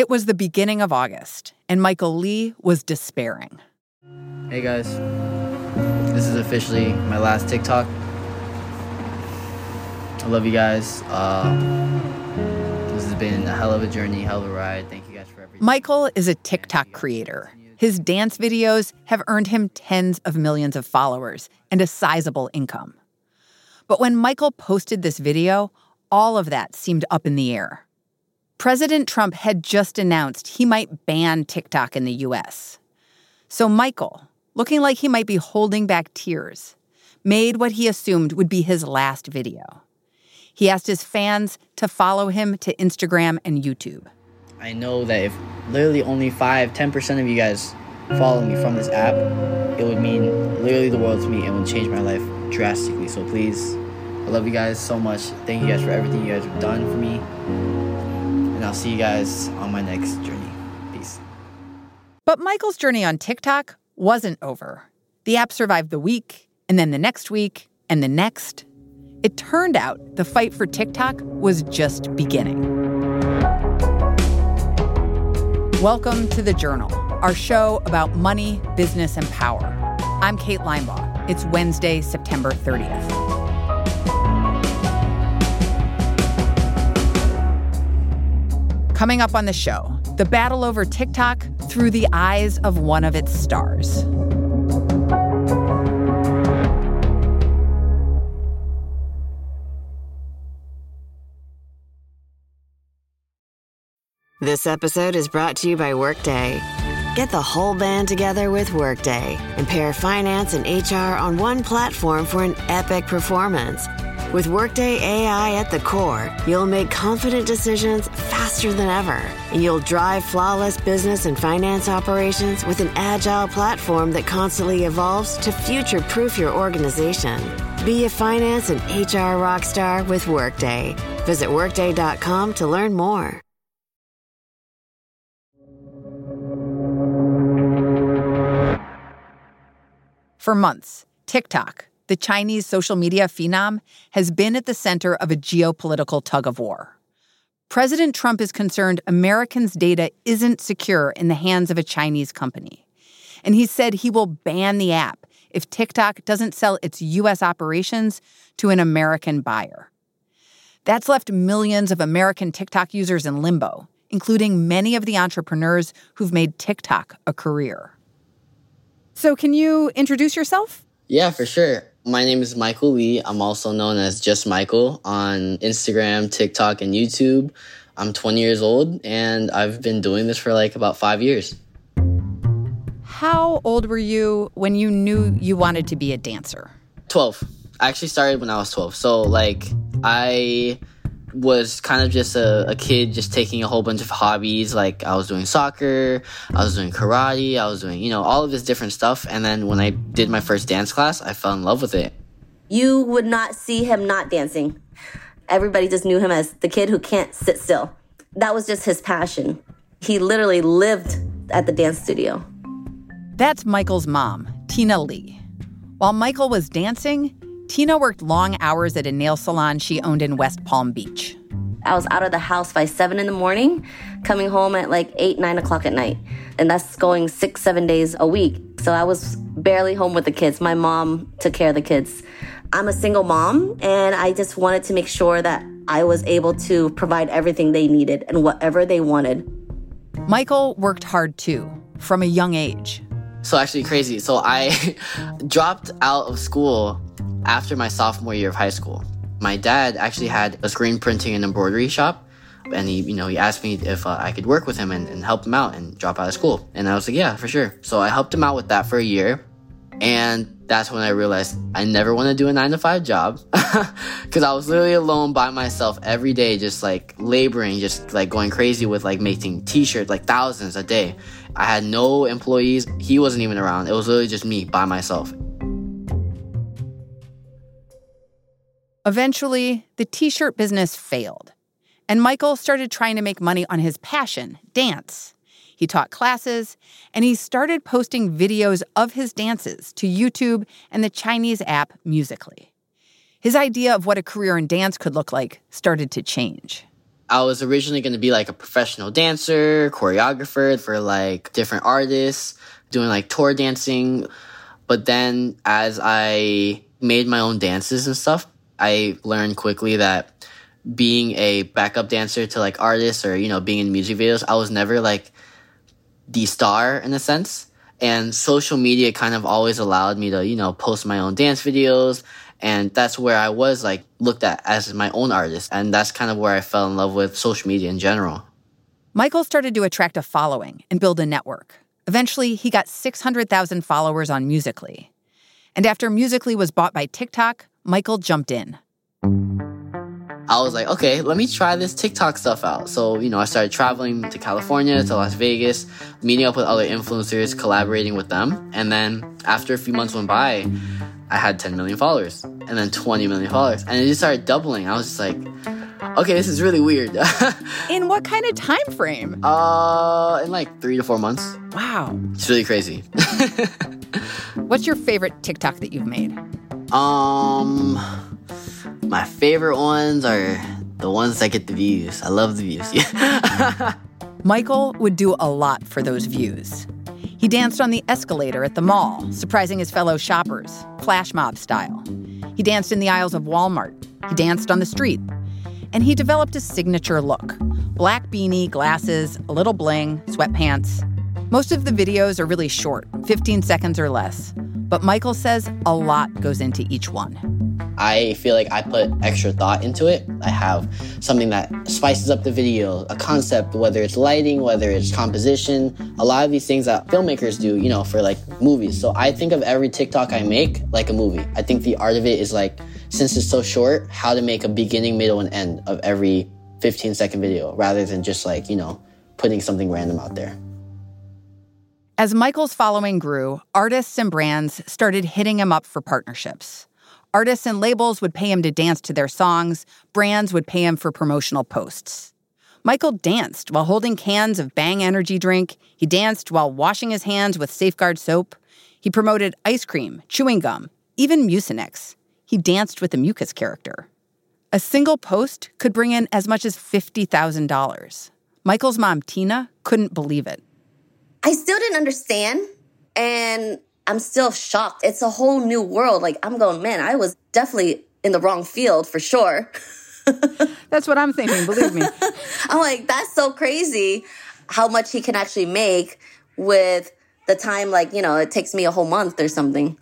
It was the beginning of August, and Michael Le was despairing. Hey guys, this is officially my last TikTok. I love you guys. Uh, this has been a hell of a journey, hell of a ride. Thank you guys for everything. Michael is a TikTok creator. His dance videos have earned him tens of millions of followers and a sizable income. But when Michael posted this video, all of that seemed up in the air. President Trump had just announced he might ban TikTok in the US. So Michael, looking like he might be holding back tears, made what he assumed would be his last video. He asked his fans to follow him to Instagram and YouTube. I know that if literally only 5 10% of you guys follow me from this app, it would mean literally the world to me and would change my life drastically. So please, I love you guys so much. Thank you guys for everything you guys have done for me and I'll see you guys on my next journey. Peace. But Michael's journey on TikTok wasn't over. The app survived the week, and then the next week, and the next. It turned out the fight for TikTok was just beginning. Welcome to The Journal, our show about money, business, and power. I'm Kate Linebaugh. It's Wednesday, September 30th. Coming up on the show, the battle over TikTok through the eyes of one of its stars. This episode is brought to you by Workday. Get the whole band together with Workday and pair finance and HR on one platform for an epic performance. With Workday AI at the core, you'll make confident decisions faster than ever, and you'll drive flawless business and finance operations with an agile platform that constantly evolves to future proof your organization. Be a finance and HR rockstar with Workday. Visit Workday.com to learn more. For months, TikTok the Chinese social media phenom has been at the center of a geopolitical tug of war. President Trump is concerned Americans' data isn't secure in the hands of a Chinese company. And he said he will ban the app if TikTok doesn't sell its U.S. operations to an American buyer. That's left millions of American TikTok users in limbo, including many of the entrepreneurs who've made TikTok a career. So, can you introduce yourself? Yeah, for sure. My name is Michael Le. I'm also known as Just Maiko on Instagram, TikTok, and YouTube. I'm 20 years old and I've been doing this for like about five years. How old were you when you knew you wanted to be a dancer? 12. I actually started when I was 12. So, like, I was kind of just a, a, kid just taking a whole bunch of hobbies. Like i was doing soccer i was doing karate i was doing you know all of this different stuff. And then when i did my first dance class i fell in love with it. You would not see him not dancing. Everybody just knew him as the kid who can't sit still. That was just his passion. He literally lived at the dance studio. That's michael's mom tina Le. While michael was dancing Tina worked long hours at a nail salon she owned in West Palm Beach. I was out of the house by seven in the morning, coming home at like eight, nine o'clock at night. And that's going six, seven days a week. So I was barely home with the kids. My mom took care of the kids. I'm a single mom, and I just wanted to make sure that I was able to provide everything they needed and whatever they wanted. Michael worked hard too, from a young age. So, actually, crazy. So, I dropped out of school after my sophomore year of high school. My dad actually had a screen printing and embroidery shop. And he, you know, he asked me if uh, I could work with him and, and help him out and drop out of school. And I was like, yeah, for sure. So I helped him out with that for a year. And that's when I realized I never want to do a nine to five job because I was literally alone by myself every day, just like laboring, just like going crazy with like making t shirts, like thousands a day. I had no employees. He wasn't even around. It was literally just me by myself. Eventually, the t shirt business failed, and Michael started trying to make money on his passion, dance. He taught classes, and he started posting videos of his dances to YouTube and the Chinese app Musical.ly. His idea of what a career in dance could look like started to change. I was originally going to be like a professional dancer, choreographer for like different artists, doing like tour dancing. But then as I made my own dances and stuff, I learned quickly that being a backup dancer to like artists or, you know, being in music videos, I was never like the star in a sense. And social media kind of always allowed me to, you know, post my own dance videos. And that's where I was like looked at as my own artist. And that's kind of where I fell in love with social media in general. Michael started to attract a following and build a network. Eventually, he got 600,000 followers on Musically. And after Musically was bought by TikTok, Michael jumped in. I was like, okay, let me try this TikTok stuff out. So, you know, I started traveling to California, to Las Vegas, meeting up with other influencers, collaborating with them. And then after a few months went by, I had 10 million followers and then 20 million followers. And it just started doubling. I was just like, okay, this is really weird. in what kind of time frame? Uh, in like three to four months. Wow. It's really crazy. What's your favorite TikTok that you've made? Um, my favorite ones are the ones that get the views. I love the views. Michael would do a lot for those views. He danced on the escalator at the mall, surprising his fellow shoppers, flash mob style. He danced in the aisles of Walmart. He danced on the street. And he developed a signature look black beanie, glasses, a little bling, sweatpants. Most of the videos are really short, 15 seconds or less. But Michael says a lot goes into each one. I feel like I put extra thought into it. I have something that spices up the video, a concept, whether it's lighting, whether it's composition, a lot of these things that filmmakers do, you know, for like movies. So I think of every TikTok I make like a movie. I think the art of it is like, since it's so short, how to make a beginning, middle, and end of every 15 second video rather than just like, you know, putting something random out there. As Michael's following grew, artists and brands started hitting him up for partnerships. Artists and labels would pay him to dance to their songs, brands would pay him for promotional posts. Michael danced while holding cans of Bang energy drink. He danced while washing his hands with Safeguard soap. He promoted ice cream, chewing gum, even Mucinex. He danced with the mucus character. A single post could bring in as much as $50,000. Michael's mom, Tina, couldn't believe it. I still didn't understand. And I'm still shocked. It's a whole new world. Like, I'm going, man, I was definitely in the wrong field for sure. that's what I'm thinking, believe me. I'm like, that's so crazy how much he can actually make with the time, like, you know, it takes me a whole month or something.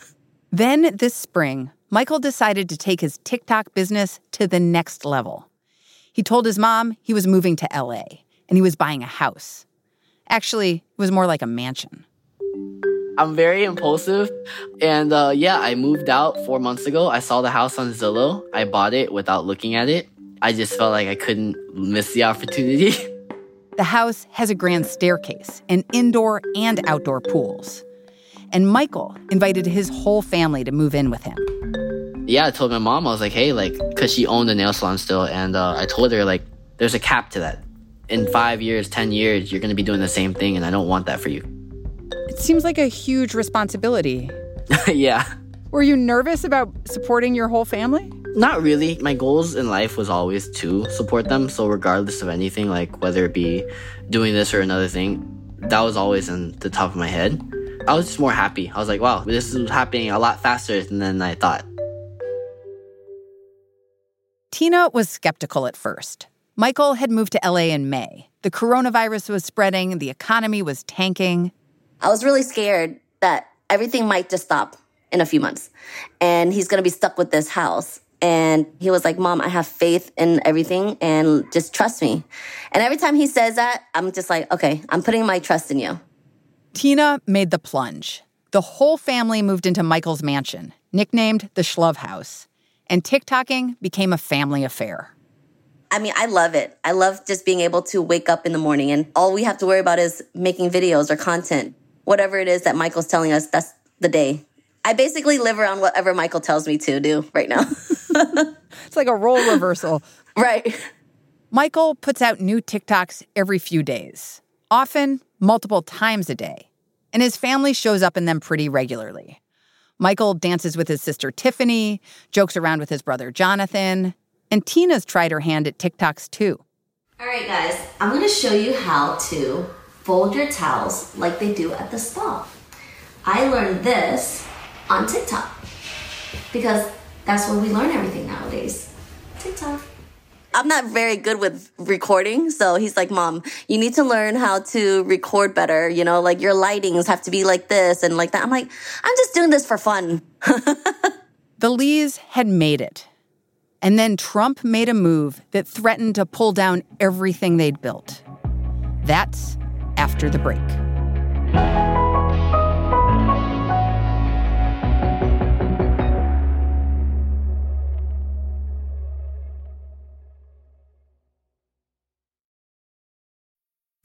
then this spring, Michael decided to take his TikTok business to the next level. He told his mom he was moving to LA and he was buying a house. Actually, it was more like a mansion. I'm very impulsive. And uh, yeah, I moved out four months ago. I saw the house on Zillow. I bought it without looking at it. I just felt like I couldn't miss the opportunity. The house has a grand staircase and indoor and outdoor pools. And Michael invited his whole family to move in with him. Yeah, I told my mom, I was like, hey, like, because she owned a nail salon still. And uh, I told her, like, there's a cap to that. In five years, 10 years, you're going to be doing the same thing, and I don't want that for you. It seems like a huge responsibility. yeah. Were you nervous about supporting your whole family? Not really. My goals in life was always to support them. So regardless of anything, like whether it be doing this or another thing, that was always in the top of my head. I was just more happy. I was like, wow, this is happening a lot faster than I thought. Tina was skeptical at first. Michael had moved to LA in May. The coronavirus was spreading, the economy was tanking. I was really scared that everything might just stop in a few months and he's going to be stuck with this house. And he was like, Mom, I have faith in everything and just trust me. And every time he says that, I'm just like, okay, I'm putting my trust in you. Tina made the plunge. The whole family moved into Michael's mansion, nicknamed the Shluv House, and TikToking became a family affair. I mean, I love it. I love just being able to wake up in the morning and all we have to worry about is making videos or content whatever it is that Michael's telling us, that's the day. I basically live around whatever Michael tells me to do right now. it's like a role reversal. right. Michael puts out new TikToks every few days, often multiple times a day, and his family shows up in them pretty regularly. Michael dances with his sister Tiffany, jokes around with his brother Jonathan, and Tina's tried her hand at TikToks too. All right, guys, I'm gonna show you how to fold your towels like they do at the spa. I learned this on TikTok because that's where we learn everything nowadays. TikTok. I'm not very good with recording, so he's like, "Mom, you need to learn how to record better. You know, like your lightings have to be like this and like that." I'm like, "I'm just doing this for fun." the Lees had made it. And then Trump made a move that threatened to pull down everything they'd built. That's after the break.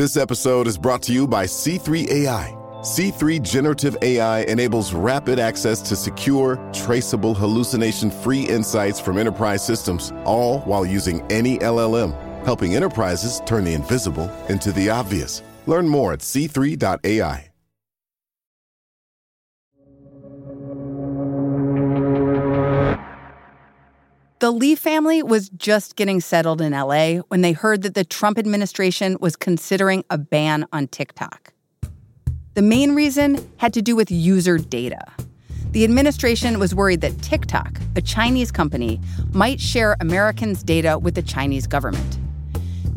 This episode is brought to you by C3 AI. C3 Generative AI enables rapid access to secure, traceable, hallucination free insights from enterprise systems, all while using any LLM, helping enterprises turn the invisible into the obvious. Learn more at c3.ai. The Le family was just getting settled in LA when they heard that the Trump administration was considering a ban on TikTok. The main reason had to do with user data. The administration was worried that TikTok, a Chinese company, might share Americans' data with the Chinese government.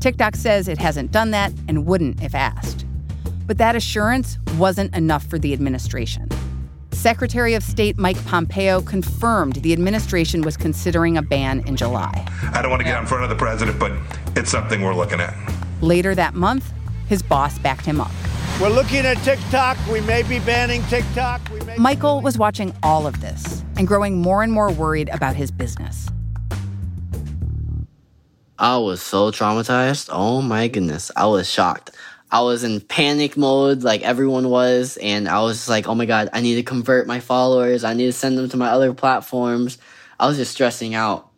TikTok says it hasn't done that and wouldn't if asked. But that assurance wasn't enough for the administration. Secretary of State Mike Pompeo confirmed the administration was considering a ban in July. I don't want to get in front of the president, but it's something we're looking at. Later that month, his boss backed him up. We're looking at TikTok. We may be banning TikTok. Michael was watching all of this and growing more and more worried about his business. I was so traumatized. Oh my goodness. I was shocked. I was in panic mode like everyone was. And I was just like, oh my God, I need to convert my followers. I need to send them to my other platforms. I was just stressing out.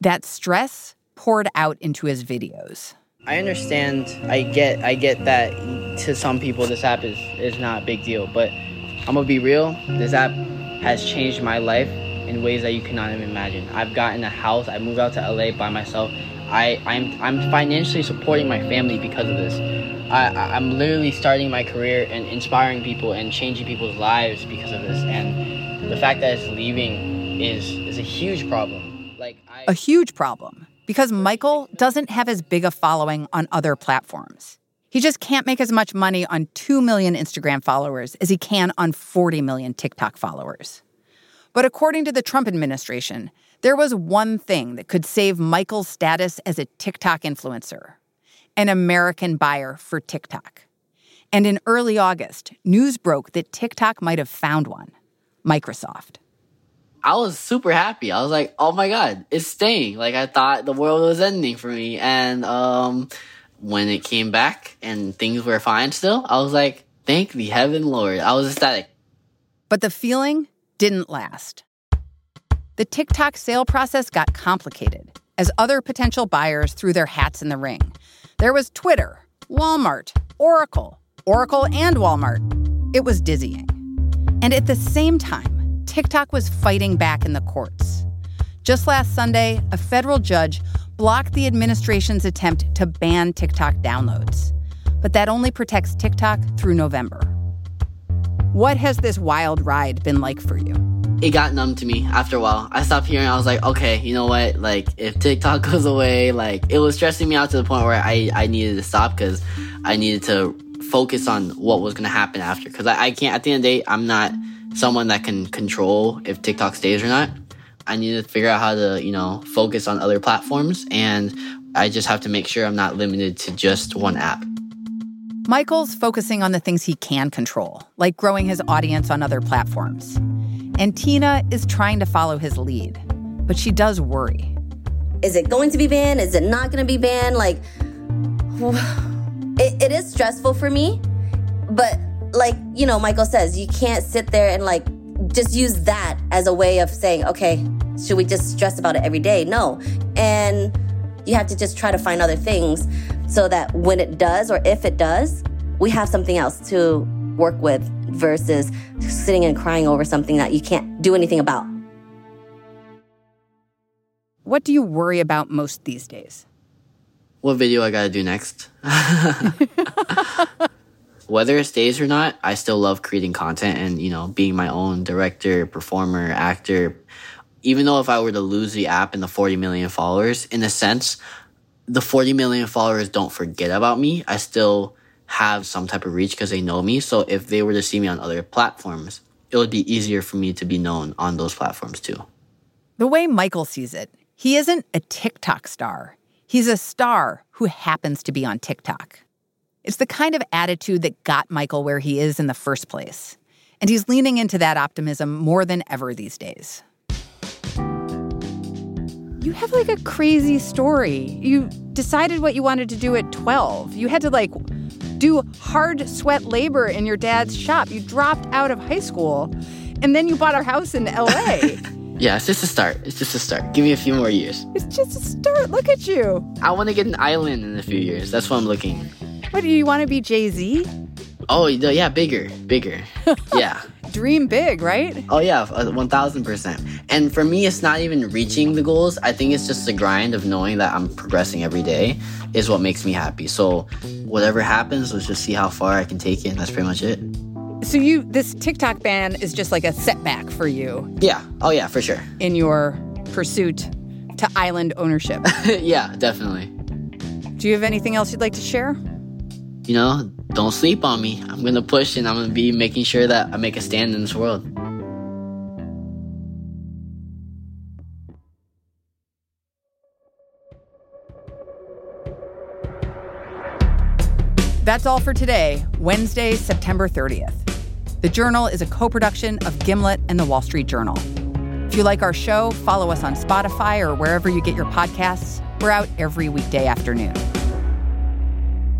That stress poured out into his videos. I understand. I get. I get that. To some people, this app is is not a big deal. But I'm gonna be real. This app has changed my life in ways that you cannot even imagine. I've gotten a house. I moved out to LA by myself. I I'm I'm financially supporting my family because of this. I, I'm literally starting my career and inspiring people and changing people's lives because of this. And the fact that it's leaving is is a huge problem. Like I, a huge problem because Michael doesn't have as big a following on other platforms. He just can't make as much money on 2 million Instagram followers as he can on 40 million TikTok followers. But according to the Trump administration, there was one thing that could save Michael's status as a TikTok influencer an American buyer for TikTok. And in early August, news broke that TikTok might have found one Microsoft. I was super happy. I was like, oh my God, it's staying. Like, I thought the world was ending for me. And um, when it came back and things were fine still, I was like, thank the heaven Lord. I was ecstatic. But the feeling didn't last. The TikTok sale process got complicated as other potential buyers threw their hats in the ring. There was Twitter, Walmart, Oracle, Oracle and Walmart. It was dizzying. And at the same time, TikTok was fighting back in the courts. Just last Sunday, a federal judge blocked the administration's attempt to ban TikTok downloads. But that only protects TikTok through November. What has this wild ride been like for you? it got numb to me after a while. I stopped hearing. I was like, okay, you know what? Like, if TikTok goes away, like, it was stressing me out to the point where I, I needed to stop because I needed to focus on what was going to happen after. Because I, I can't, at the end of the day, I'm not someone that can control if TikTok stays or not. I need to figure out how to, you know, focus on other platforms. And I just have to make sure I'm not limited to just one app. Michael's focusing on the things he can control, like growing his audience on other platforms. And Tina is trying to follow his lead, but she does worry. Is it going to be banned? Is it not going to be banned? Like, it, it is stressful for me, but like, you know, Michael says, you can't sit there and like just use that as a way of saying, okay, should we just stress about it every day? No. And you have to just try to find other things so that when it does or if it does, we have something else to work with versus sitting and crying over something that you can't do anything about. What do you worry about most these days? What video I gotta do next? Whether it stays or not, I still love creating content and, you know, being my own director, performer, actor. Even though if I were to lose the app and the 40 million followers, in a sense, the 40 million followers don't forget about me. I still have some type of reach because they know me. So if they were to see me on other platforms, it would be easier for me to be known on those platforms too. The way Michael sees it, he isn't a TikTok star. He's a star who happens to be on TikTok. It's the kind of attitude that got Michael where he is in the first place. And he's leaning into that optimism more than ever these days. You have like a crazy story. You decided what you wanted to do at 12. You had to like do hard sweat labor in your dad's shop. You dropped out of high school and then you bought a house in LA. yeah, it's just a start. It's just a start. Give me a few more years. It's just a start. Look at you. I want to get an island in a few years. That's what I'm looking. What do you want to be, Jay Z? Oh, yeah, bigger, bigger. yeah. Dream big, right? Oh, yeah, 1000%. Uh, and for me, it's not even reaching the goals. I think it's just the grind of knowing that I'm progressing every day is what makes me happy. So, whatever happens, let's just see how far I can take it. And that's pretty much it. So, you, this TikTok ban is just like a setback for you. Yeah. Oh, yeah, for sure. In your pursuit to island ownership. yeah, definitely. Do you have anything else you'd like to share? You know, don't sleep on me. I'm gonna push and I'm gonna be making sure that I make a stand in this world. That's all for today, Wednesday, September 30th. The Journal is a co production of Gimlet and The Wall Street Journal. If you like our show, follow us on Spotify or wherever you get your podcasts. We're out every weekday afternoon.